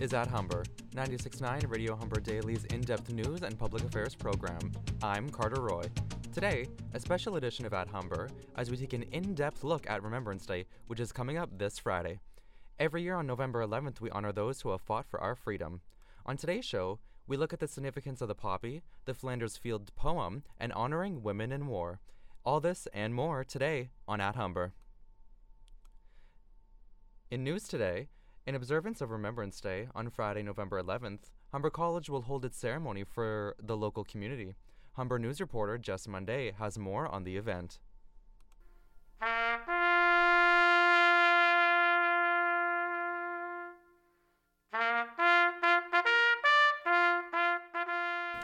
Is At Humber, 96.9 Radio Humber Daily's in depth news and public affairs program. I'm Carter Roy. Today, a special edition of At Humber as we take an in depth look at Remembrance Day, which is coming up this Friday. Every year on November 11th, we honor those who have fought for our freedom. On today's show, we look at the significance of the poppy, the Flanders Field poem, and honoring women in war. All this and more today on At Humber. In news today, in observance of Remembrance Day on Friday, November 11th, Humber College will hold its ceremony for the local community. Humber News reporter Jess Monday has more on the event.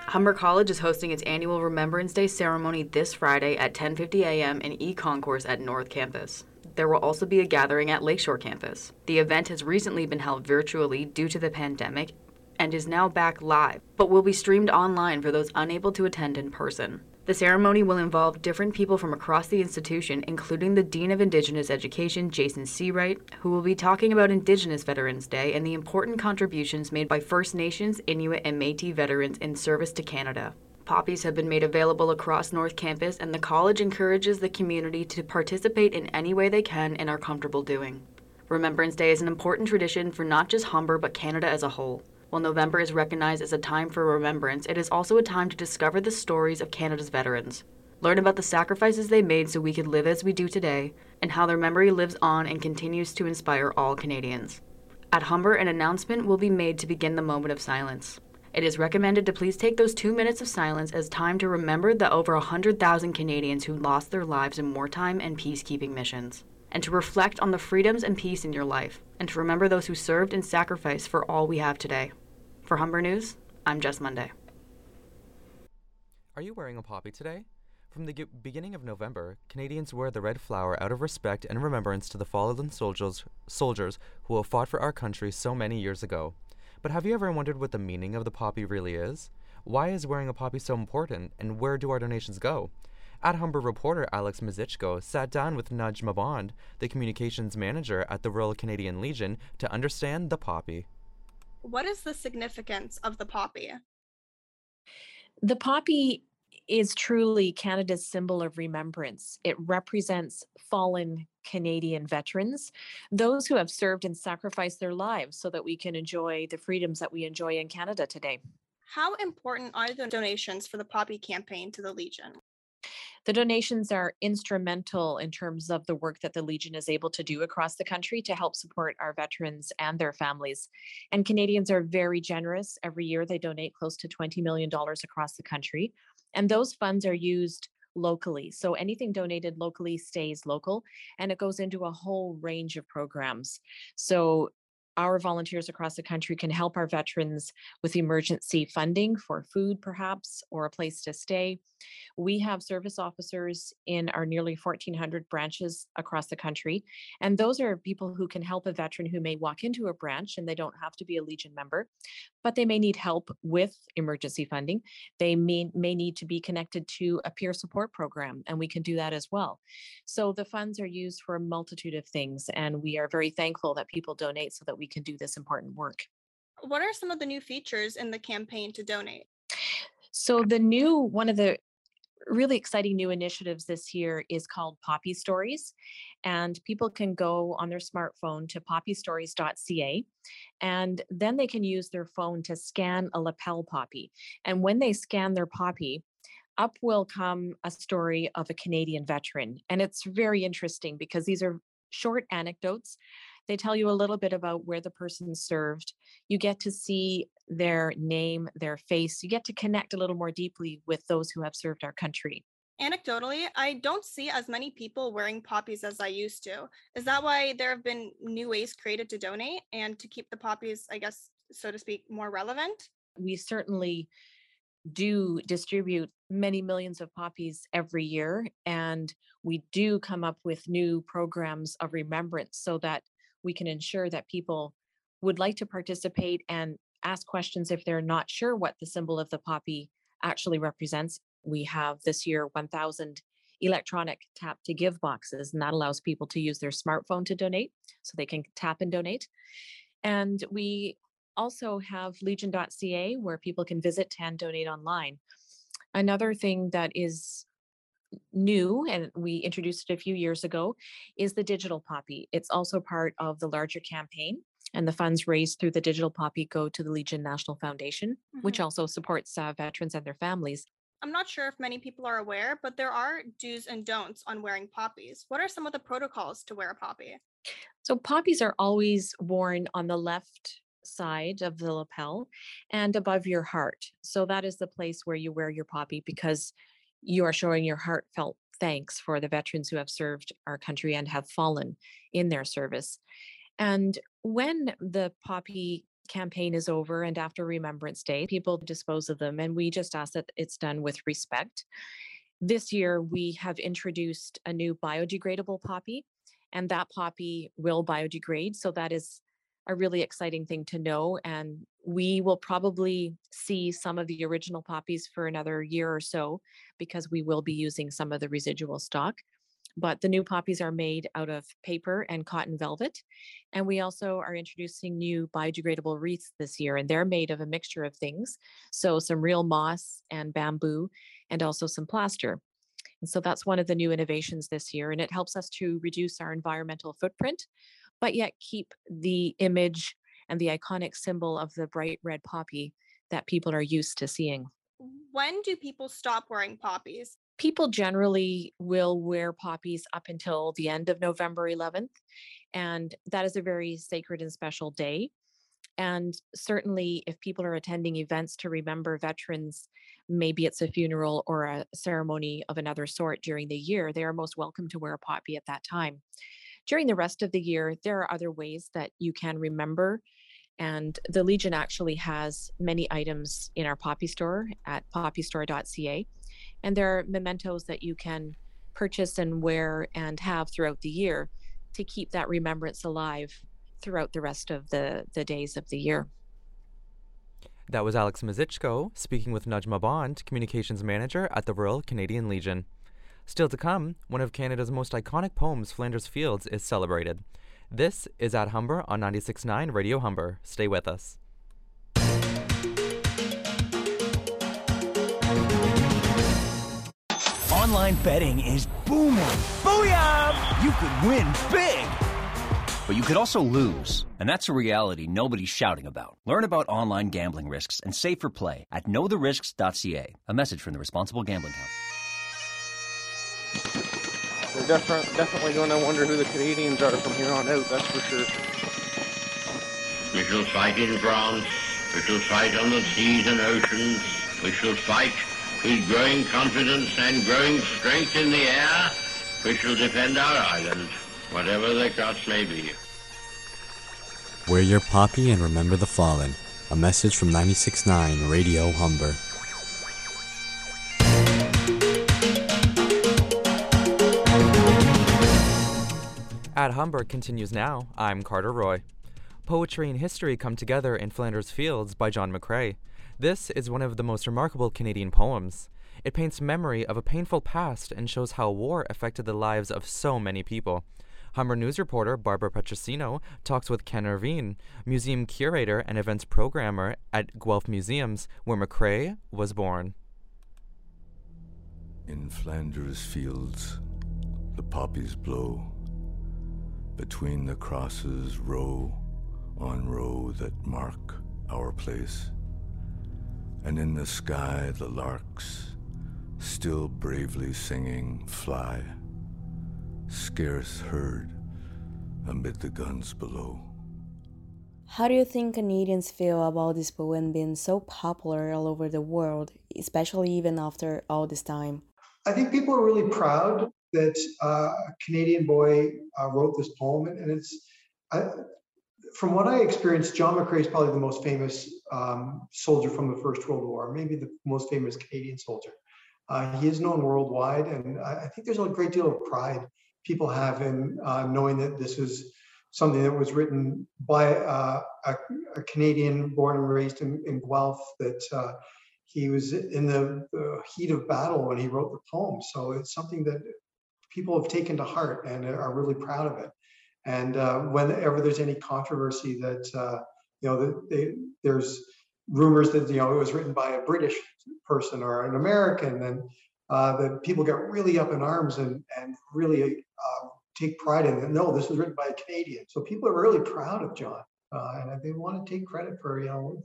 Humber College is hosting its annual Remembrance Day ceremony this Friday at 10:50 a.m. in E Concourse at North Campus. There will also be a gathering at Lakeshore campus. The event has recently been held virtually due to the pandemic and is now back live, but will be streamed online for those unable to attend in person. The ceremony will involve different people from across the institution, including the Dean of Indigenous Education, Jason Seright, who will be talking about Indigenous Veterans Day and the important contributions made by First Nations, Inuit, and Metis veterans in service to Canada. Poppies have been made available across North Campus, and the college encourages the community to participate in any way they can and are comfortable doing. Remembrance Day is an important tradition for not just Humber but Canada as a whole. While November is recognized as a time for remembrance, it is also a time to discover the stories of Canada's veterans. Learn about the sacrifices they made so we could live as we do today, and how their memory lives on and continues to inspire all Canadians. At Humber, an announcement will be made to begin the moment of silence. It is recommended to please take those two minutes of silence as time to remember the over 100,000 Canadians who lost their lives in wartime and peacekeeping missions, and to reflect on the freedoms and peace in your life, and to remember those who served and sacrificed for all we have today. For Humber News, I'm Jess Monday. Are you wearing a poppy today? From the beginning of November, Canadians wear the red flower out of respect and remembrance to the fallen soldiers, soldiers who have fought for our country so many years ago. But have you ever wondered what the meaning of the poppy really is? Why is wearing a poppy so important, and where do our donations go? At Humber reporter Alex Mazichko sat down with Nujma Bond, the communications manager at the Royal Canadian Legion, to understand the poppy. What is the significance of the poppy? The poppy is truly Canada's symbol of remembrance. It represents fallen Canadian veterans, those who have served and sacrificed their lives so that we can enjoy the freedoms that we enjoy in Canada today. How important are the donations for the Poppy campaign to the Legion? The donations are instrumental in terms of the work that the Legion is able to do across the country to help support our veterans and their families. And Canadians are very generous. Every year, they donate close to $20 million across the country. And those funds are used locally. So anything donated locally stays local and it goes into a whole range of programs. So our volunteers across the country can help our veterans with emergency funding for food, perhaps, or a place to stay. We have service officers in our nearly 1,400 branches across the country. And those are people who can help a veteran who may walk into a branch and they don't have to be a Legion member, but they may need help with emergency funding. They may, may need to be connected to a peer support program, and we can do that as well. So the funds are used for a multitude of things, and we are very thankful that people donate so that we can do this important work. What are some of the new features in the campaign to donate? So the new one of the really exciting new initiatives this year is called Poppy Stories. And people can go on their smartphone to poppystories.ca and then they can use their phone to scan a lapel poppy. And when they scan their poppy, up will come a story of a Canadian veteran. And it's very interesting because these are short anecdotes they tell you a little bit about where the person served. You get to see their name, their face. You get to connect a little more deeply with those who have served our country. Anecdotally, I don't see as many people wearing poppies as I used to. Is that why there have been new ways created to donate and to keep the poppies, I guess, so to speak, more relevant? We certainly do distribute many millions of poppies every year, and we do come up with new programs of remembrance so that we can ensure that people would like to participate and ask questions if they're not sure what the symbol of the poppy actually represents. We have this year 1,000 electronic tap to give boxes, and that allows people to use their smartphone to donate so they can tap and donate. And we also have legion.ca where people can visit and donate online. Another thing that is new and we introduced it a few years ago is the digital poppy. It's also part of the larger campaign and the funds raised through the digital poppy go to the Legion National Foundation, which Mhm. also supports uh, veterans and their families. I'm not sure if many people are aware, but there are do's and don'ts on wearing poppies. What are some of the protocols to wear a poppy? So poppies are always worn on the left side of the lapel and above your heart. So that is the place where you wear your poppy because you are showing your heartfelt thanks for the veterans who have served our country and have fallen in their service. And when the poppy campaign is over and after Remembrance Day, people dispose of them and we just ask that it's done with respect. This year we have introduced a new biodegradable poppy and that poppy will biodegrade. So that is a really exciting thing to know. And we will probably see some of the original poppies for another year or so because we will be using some of the residual stock. But the new poppies are made out of paper and cotton velvet. And we also are introducing new biodegradable wreaths this year, and they're made of a mixture of things. So, some real moss and bamboo, and also some plaster. And so that's one of the new innovations this year, and it helps us to reduce our environmental footprint, but yet keep the image and the iconic symbol of the bright red poppy that people are used to seeing. When do people stop wearing poppies? People generally will wear poppies up until the end of November 11th, and that is a very sacred and special day. And certainly, if people are attending events to remember veterans, maybe it's a funeral or a ceremony of another sort during the year, they are most welcome to wear a poppy at that time. During the rest of the year, there are other ways that you can remember. And the Legion actually has many items in our poppy store at poppystore.ca. And there are mementos that you can purchase and wear and have throughout the year to keep that remembrance alive throughout the rest of the, the days of the year. That was Alex Mazichko speaking with Nujma Bond, Communications Manager at the Royal Canadian Legion. Still to come, one of Canada's most iconic poems, Flanders Fields, is celebrated. This is at Humber on 96.9 Radio Humber. Stay with us. Online betting is booming. Booyah! You could win big. But you could also lose. And that's a reality nobody's shouting about. Learn about online gambling risks and safer play at knowtherisks.ca. A message from the Responsible Gambling Council. They're definitely definitely going to wonder who the Canadians are from here on out. That's for sure. We shall fight in France. We shall fight on the seas and oceans. We shall fight with growing confidence and growing strength in the air. We shall defend our island, whatever the cost may be. Wear your poppy and remember the fallen. A message from 96.9 Radio Humber. At Humber continues now. I'm Carter Roy. Poetry and history come together in Flanders Fields by John McCrae. This is one of the most remarkable Canadian poems. It paints memory of a painful past and shows how war affected the lives of so many people. Humber News reporter Barbara Petrosino talks with Ken Irvine, museum curator and events programmer at Guelph Museums, where McCrae was born. In Flanders fields, the poppies blow. Between the crosses, row on row that mark our place. And in the sky, the larks, still bravely singing, fly, scarce heard amid the guns below. How do you think Canadians feel about this poem being so popular all over the world, especially even after all this time? I think people are really proud that uh, a Canadian boy uh, wrote this poem, and it's I, from what I experienced, John McCrae is probably the most famous um, soldier from the First World War, maybe the most famous Canadian soldier. Uh, he is known worldwide, and I, I, think there's a great deal of pride people have in uh, knowing that this is something that was written by uh, a, a, Canadian born and raised in, in Guelph that uh, he was in the, the, heat of battle when he wrote the poem. So it's something that people have taken to heart and are really proud of it. And uh, whenever there's any controversy that uh, you know, the, they, there's rumors that you know it was written by a British person or an American, and uh, that people get really up in arms and and really uh, take pride in it. No, this was written by a Canadian. So people are really proud of John, uh, and they want to take credit for you know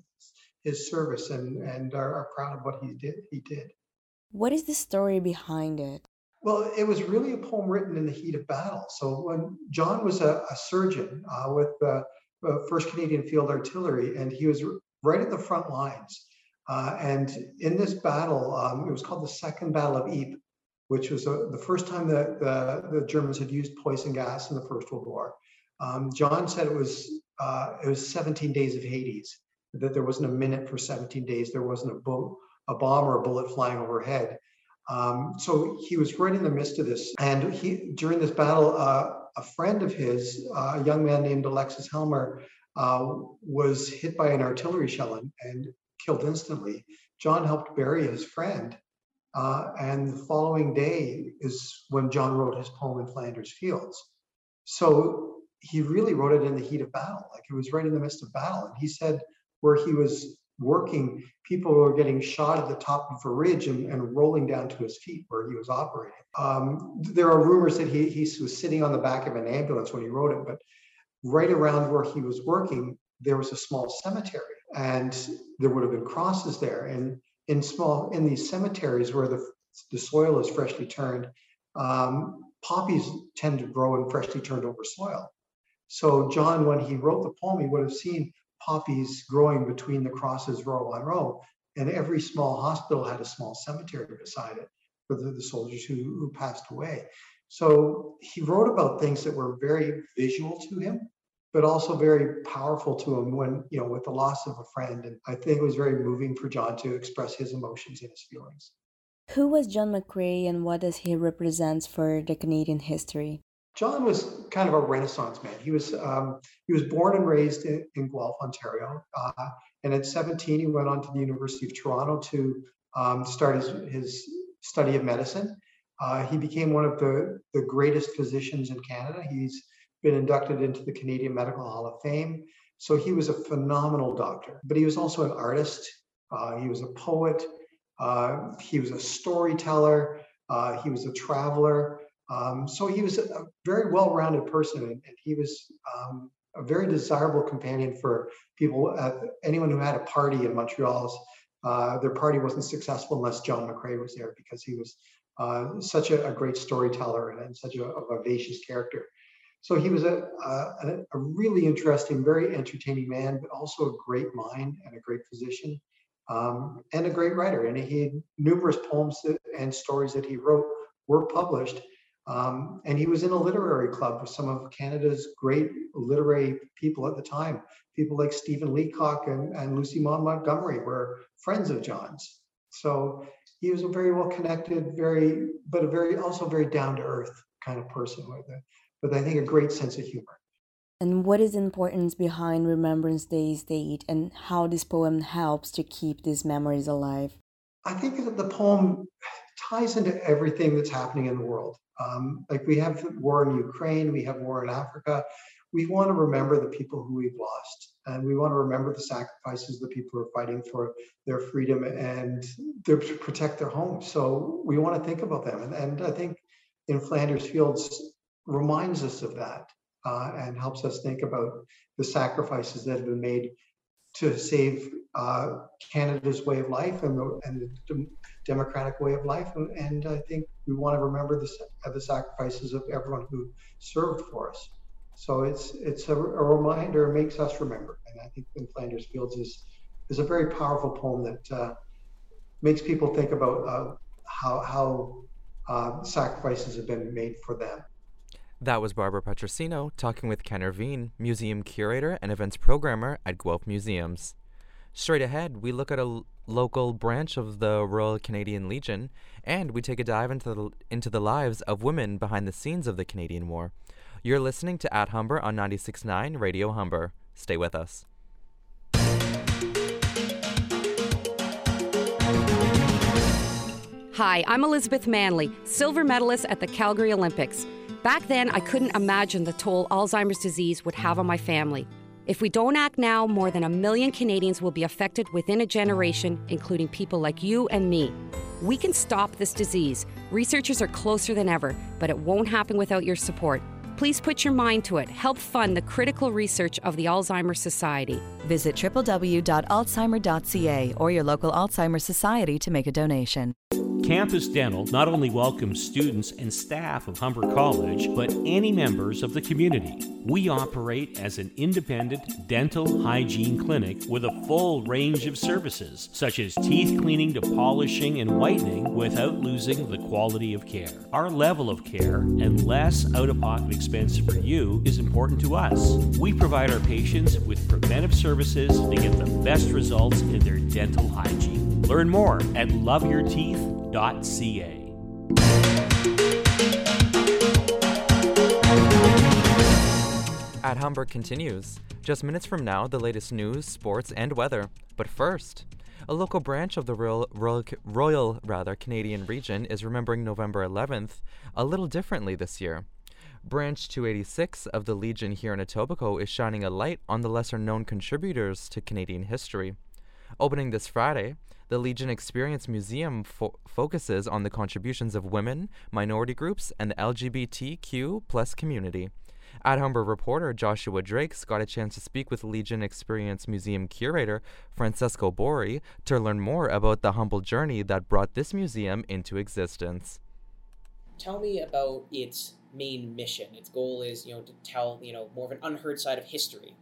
his service and and are, are proud of what he did. He did. What is the story behind it? Well, it was really a poem written in the heat of battle. So when John was a, a surgeon uh, with the First Canadian Field Artillery, and he was right at the front lines. Uh, and in this battle, um, it was called the Second Battle of Ypres, which was uh, the first time that the, the, Germans had used poison gas in the First World War. Um, John said it was uh, it was 17 days of Hades. That there wasn't a minute for 17 days. There wasn't a, bo- a bomb or a bullet flying overhead. Um, so he was right in the midst of this. And he during this battle, uh, a friend of his, uh, a young man named Alexis Helmer, uh, was hit by an artillery shell and, and, killed instantly. John helped bury his friend. Uh, and the following day is when John wrote his poem in Flanders Fields. So he really wrote it in the heat of battle, like it was right in the midst of battle. And he said where he was working, people were getting shot at the top of a ridge and, and rolling down to his feet where he was operating. Um, there are rumors that he, he was sitting on the back of an ambulance when he wrote it, but right around where he was working, there was a small cemetery and there would have been crosses there. And in small, in these cemeteries where the, the soil is freshly turned, um, poppies tend to grow in freshly turned over soil. So John, when he wrote the poem, he would have seen poppies growing between the crosses row on row. And every small hospital had a small cemetery beside it for the, the soldiers who, who passed away. So he wrote about things that were very visual to him, but also very powerful to him when, you know, with the loss of a friend. And I think it was very moving for John to express his emotions and his feelings. Who was John McCrae and what does he represent for the Canadian history? John was kind of a Renaissance man. He was um, he was born and raised in, in Guelph, Ontario, uh, and at 17 he went on to the University of Toronto to um, start his, his study of medicine. Uh, he became one of the, the greatest physicians in Canada. He's been inducted into the Canadian Medical Hall of Fame. So he was a phenomenal doctor, but he was also an artist. Uh, he was a poet. Uh, he was a storyteller. Uh, he was a traveler. Um, so he was a very well-rounded person, and, and he was um, a very desirable companion for people. At, anyone who had a party in Montreal's, uh, their party wasn't successful unless John McCrae was there because he was uh, such a, a, great storyteller and, and such a, a, vivacious character. So he was a, a, a, really interesting, very entertaining man, but also a great mind and a great physician um, and a great writer. And he had numerous poems that, and stories that he wrote were published. Um, and he was in a literary club with some of Canada's great literary people at the time. People like Stephen Leacock and, and Lucy Maud Montgomery were friends of John's. So he was a very well connected, very, but a very also very down to earth kind of person with it, with I think a great sense of humor. And what is the importance behind Remembrance Day's date and how this poem helps to keep these memories alive? I think that the poem ties into everything that's happening in the world. Um, like we have war in Ukraine, we have war in Africa. We want to remember the people who we've lost, and we want to remember the sacrifices the people who are fighting for their freedom and to protect their homes. So we want to think about them, and, and I think in Flanders Fields reminds us of that uh, and helps us think about the sacrifices that have been made to save uh, Canada's way of life and the, and the democratic way of life. And, and I think we want to remember the, the sacrifices of everyone who served for us. So it's it's a, a reminder, makes us remember. And I think in Flanders Fields is is a very powerful poem that uh, makes people think about uh, how how uh, sacrifices have been made for them. That was Barbara Petrosino talking with Ken Irvine, museum curator and events programmer at Guelph Museums. Straight ahead, we look at a l- local branch of the Royal Canadian Legion, and we take a dive into the, into the lives of women behind the scenes of the Canadian War. You're listening to At Humber on 96.9 Radio Humber. Stay with us. Hi, I'm Elizabeth Manley, silver medalist at the Calgary Olympics. Back then, I couldn't imagine the toll Alzheimer's disease would have on my family. If we don't act now, more than a million Canadians will be affected within a generation, including people like you and me. We can stop this disease. Researchers are closer than ever, but it won't happen without your support. Please put your mind to it. Help fund the critical research of the Alzheimer's Society. Visit www.alzheimer.ca or your local Alzheimer's Society to make a donation. Campus Dental not only welcomes students and staff of Humber College, but any members of the community. We operate as an independent dental hygiene clinic with a full range of services, such as teeth cleaning to polishing and whitening without losing the quality of care. Our level of care and less out of pocket expense for you is important to us. We provide our patients with preventive services to get the best results in their dental hygiene. Learn more at At Humber continues. Just minutes from now, the latest news, sports, and weather. But first, a local branch of the Royal, Royal, Royal rather Canadian Legion is remembering November 11th a little differently this year. Branch 286 of the Legion here in Etobicoke is shining a light on the lesser known contributors to Canadian history. Opening this Friday, the Legion Experience Museum fo- focuses on the contributions of women, minority groups, and the LGBTQ plus community. At Humber reporter Joshua Drakes got a chance to speak with Legion Experience Museum curator Francesco Bori to learn more about the humble journey that brought this museum into existence. Tell me about its main mission. Its goal is, you know, to tell, you know, more of an unheard side of history.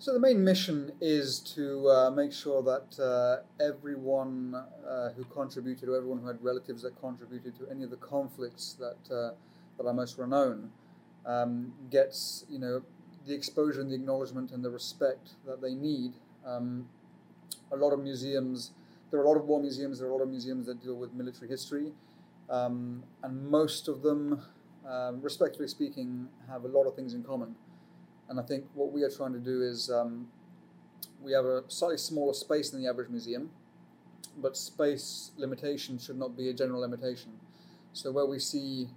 So the main mission is to uh, make sure that uh, everyone uh, who contributed, or everyone who had relatives that contributed to any of the conflicts that uh, that are most renowned, um, gets you know the exposure and the acknowledgement and the respect that they need. Um, a lot of museums, there are a lot of war museums. There are a lot of museums that deal with military history, um, and most of them, um, respectfully speaking, have a lot of things in common. And I think what we are trying to do is um, we have a slightly smaller space than the average museum, but space limitation should not be a general limitation. So where we see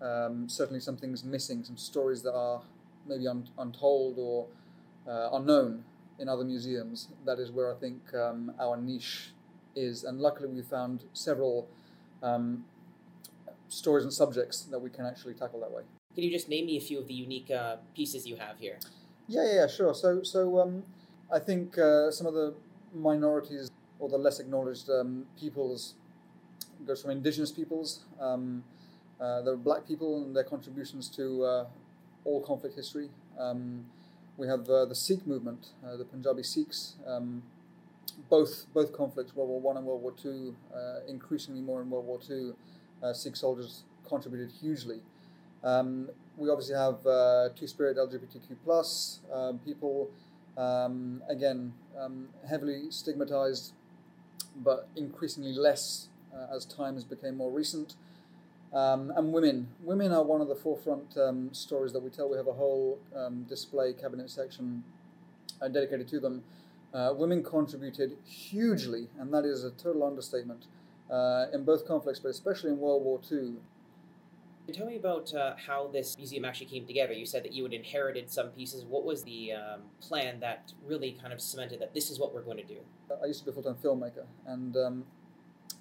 um, certainly some things missing, some stories that are maybe un- untold or uh, unknown in other museums, that is where I think um, our niche is. And luckily, we found several um, stories and subjects that we can actually tackle that way. Can you just name me a few of the unique uh, pieces you have here? Yeah, yeah, sure. So, so um, I think uh, some of the minorities or the less acknowledged um, peoples goes from indigenous peoples. Um, uh, there are black people and their contributions to uh, all conflict history. Um, we have uh, the Sikh movement, uh, the Punjabi Sikhs. Um, both both conflicts, World War One and World War Two, increasingly more in World War Two, Sikh soldiers contributed hugely. Um, we obviously have uh, two-spirit LGBTQ plus um, people, um, again um, heavily stigmatized, but increasingly less uh, as times became more recent. Um, and women, women are one of the forefront stories that we tell. We have a whole display cabinet section uh, dedicated to them. Uh, women contributed hugely, and that is a total understatement uh, in both conflicts, but especially in World War II. Tell me about uh, how this museum actually came together. You said that you had inherited some pieces. What was the um, plan that really kind of cemented that this is what we're going to do? I used to be a full time filmmaker, and um,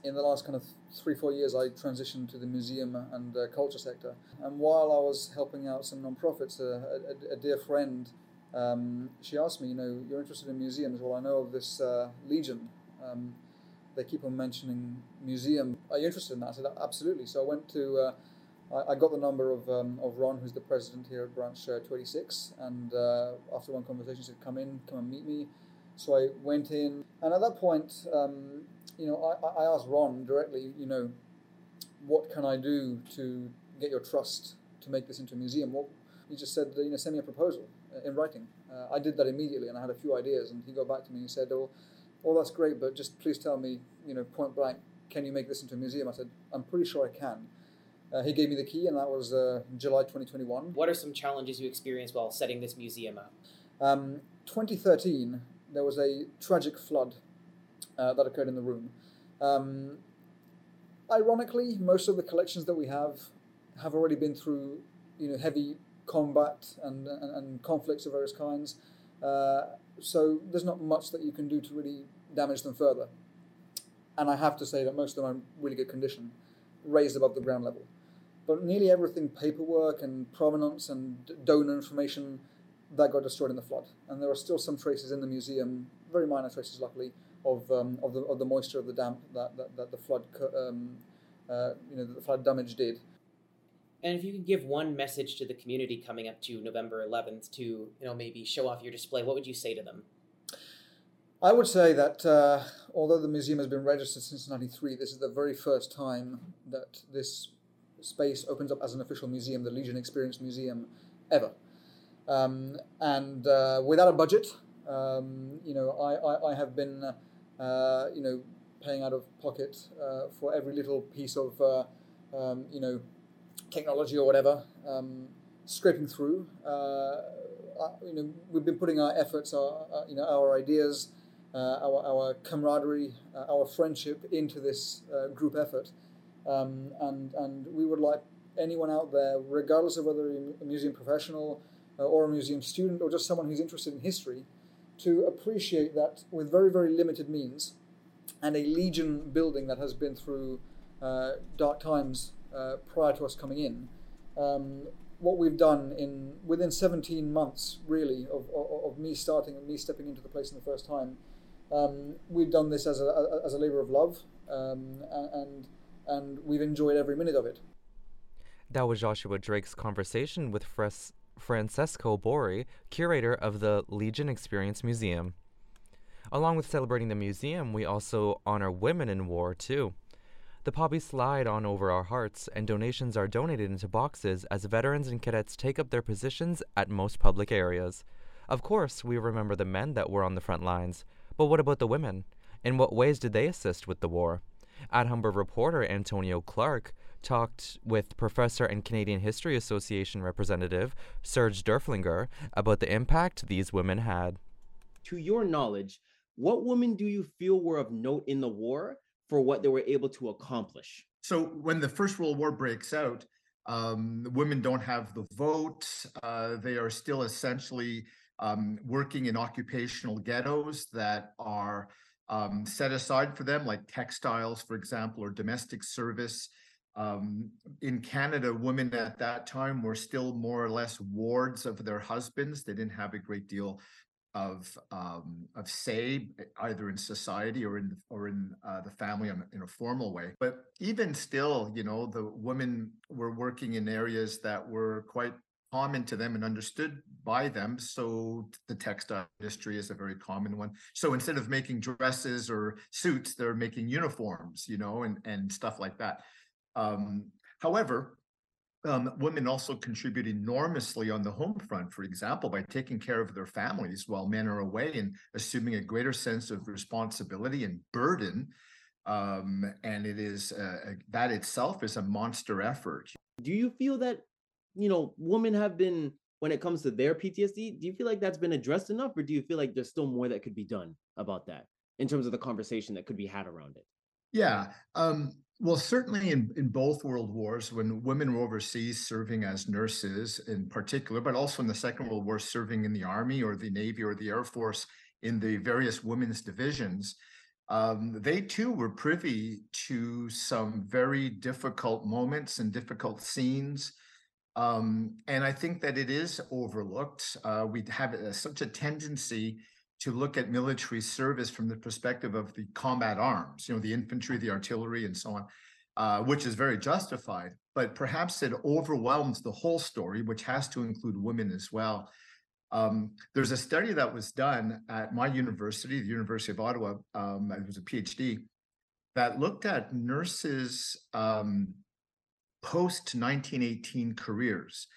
in the last kind of three, four years, I transitioned to the museum and uh, culture sector. And while I was helping out some nonprofits, uh, a, a, dear friend, um, she asked me, you know, you're interested in museums. Well, I know of this uh, Legion. Um, they keep on mentioning museum. Are you interested in that? I said, absolutely. So I went to uh, I, I got the number of, um, of Ron, who's the president here at Branch uh, 286, and uh, after one conversation, he said, "Come in, come and meet me." So I went in, and at that point, um, you know, I, I asked Ron directly, you know, what can I do to get your trust to make this into a museum? What he just said, you know, send me a proposal uh, in writing. Uh, I did that immediately, and I had a few ideas. And he got back to me and said, "Oh, oh, that's great, but just please tell me, you know, point blank, can you make this into a museum?" I said, "I'm pretty sure I can." Uh, he gave me the key, and that was uh, July 2021. What are some challenges you experienced while setting this museum up? Um, 2013, there was a tragic flood uh, that occurred in the room. Um, ironically, most of the collections that we have have already been through, you know, heavy combat and, and, and, conflicts of various kinds. Uh, so there's not much that you can do to really damage them further. And I have to say that most of them are in really good condition, raised above the ground level. But nearly everything, paperwork and provenance and donor information, that got destroyed in the flood. And there are still some traces in the museum, very minor traces, luckily, of, um, of, the, of the moisture of the damp that, that, that the flood um, uh, you know the flood damage did. And if you could give one message to the community coming up to November 11th to you know maybe show off your display, what would you say to them? I would say that uh, although the museum has been registered since '93, this is the very first time that this space opens up as an official museum, the Legion Experience Museum, ever. Um, and uh, without a budget, um, you know, I, I, I have been, uh, you know, paying out of pocket uh, for every little piece of, uh, um, you know, technology or whatever, um, scraping through. Uh, you know, we've been putting our efforts, our, you know, our ideas, our, our camaraderie, our friendship into this group effort. Um, and, and we would like anyone out there, regardless of whether you're a museum professional uh, or a museum student or just someone who's interested in history, to appreciate that with very, very limited means and a Legion building that has been through uh, dark times uh, prior to us coming in. Um, what we've done in within 17 months, really, of, of, of, me starting and me stepping into the place in the first time, um, we've done this as a, as a labor of love, um, and and we've enjoyed every minute of it. That was Joshua Drake's conversation with Fres- Francesco Bori, curator of the Legion Experience Museum. Along with celebrating the museum, we also honor women in war, too. The poppies slide on over our hearts, and donations are donated into boxes as veterans and cadets take up their positions at most public areas. Of course, we remember the men that were on the front lines, but what about the women? In what ways did they assist with the war? At Humber reporter Antonio Clark talked with Professor and Canadian History Association representative Serge Durflinger about the impact these women had. To your knowledge, what women do you feel were of note in the war for what they were able to accomplish? So, when the First World War breaks out, um, women don't have the vote. Uh, they are still essentially um, working in occupational ghettos that are um, set aside for them, like textiles, for example, or domestic service. Um, in Canada, women at that time were still more or less wards of their husbands. They didn't have a great deal of um, of say either in society or in or in uh, the family in, in, a formal way. But even still, you know, the women were working in areas that were quite common to them and understood by them. So the textile industry is a very common one. So instead of making dresses or suits, they're making uniforms, you know, and and stuff like that. Um, however, um, women also contribute enormously on the home front, for example, by taking care of their families while men are away and assuming a greater sense of responsibility and burden. Um, and it is uh, that itself is a monster effort. Do you feel that, you know, women have been, when it comes to their PTSD, do you feel like that's been addressed enough, or do you feel like there's still more that could be done about that in terms of the conversation that could be had around it? Yeah. Um, well, certainly in, in both world wars, when women were overseas serving as nurses in particular, but also in the Second World War serving in the Army or the Navy or the Air Force in the various women's divisions, um, they too were privy to some very difficult moments and difficult scenes. Um, and I think that it is overlooked. Uh, we have a, such a tendency to look at military service from the perspective of the combat arms, you know, the infantry, the artillery, and so on, uh, which is very justified. But perhaps it overwhelms the whole story, which has to include women as well. Um, there's a study that was done at my university, the University of Ottawa. Um, it was a PhD that looked at nurses' um, post 1918 careers.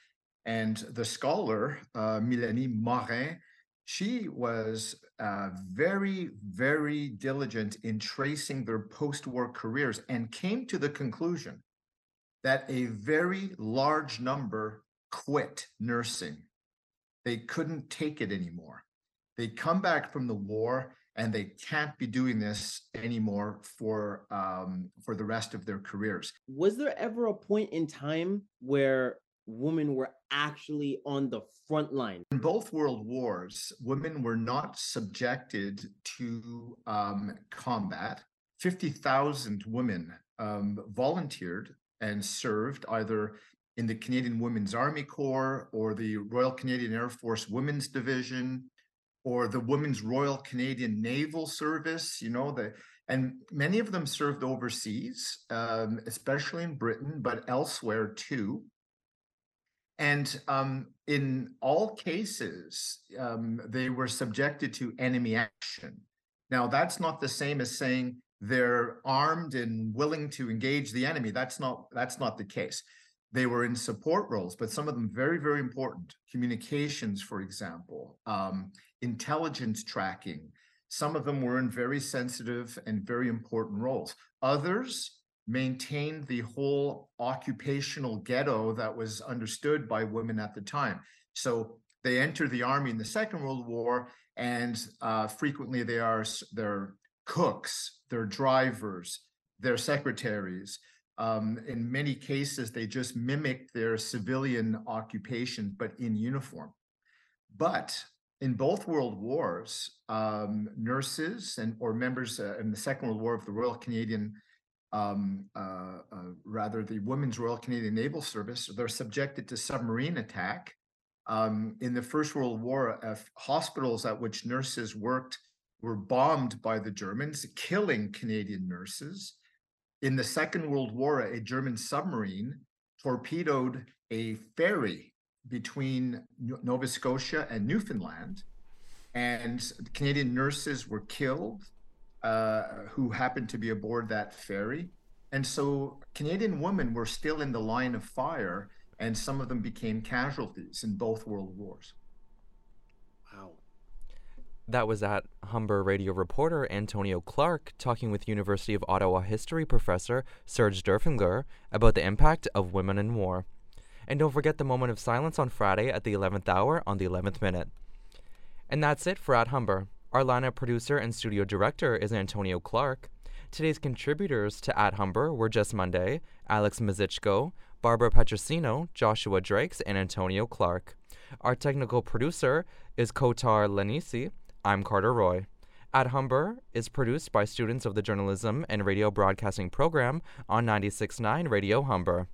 And the scholar, uh, Mélanie Morin, she was uh, very, very diligent in tracing their post war careers and came to the conclusion that a very large number quit nursing. They couldn't take it anymore. They come back from the war and they can't be doing this anymore for um, for the rest of their careers. Was there ever a point in time where women were actually on the front line. In both world wars, women were not subjected to um, combat. 50,000 women um, volunteered and served either in the Canadian Women's Army Corps or the Royal Canadian Air Force Women's Division or the Women's Royal Canadian Naval Service, you know, the and many of them served overseas, um, especially in Britain, but elsewhere too. And um, in all cases, um, they were subjected to enemy action. Now, that's not the same as saying they're armed and willing to engage the enemy. That's not that's not the case. They were in support roles, but some of them very, very important. Communications, for example, um, intelligence tracking. Some of them were in very sensitive and very important roles. Others maintained the whole occupational ghetto that was understood by women at the time. So they enter the army in the Second World War, and uh, frequently they are they're cooks, they're drivers, they're secretaries. Um, in many cases, they just mimic their civilian occupation, but in uniform. But in both world wars, um, nurses and or members uh, in the Second World War of the Royal Canadian, um, uh, uh, rather the Women's Royal Canadian Naval Service, they're subjected to submarine attack. Um, in the First World War, uh, hospitals at which nurses worked were bombed by the Germans, killing Canadian nurses. In the Second World War, a German submarine torpedoed a ferry between Nova Scotia and Newfoundland, and Canadian nurses were killed uh, who happened to be aboard that ferry. And so Canadian women were still in the line of fire, and some of them became casualties in both world wars. Wow. That was at Humber radio reporter Antonio Clark talking with University of Ottawa history professor Serge Durflinger about the impact of women in war. And don't forget the moment of silence on Friday at the 11th hour on the 11th minute. And that's it for At Humber. Our lineup producer and studio director is Antonio Clark. Today's contributors to At Humber were Jess Monday, Alex Mazichko, Barbara Petrosino, Joshua Drakes, and Antonio Clark. Our technical producer is Kotar Lenisi. I'm Carter Roy. At Humber is produced by students of the Journalism and Radio Broadcasting program on 96.9 Radio Humber.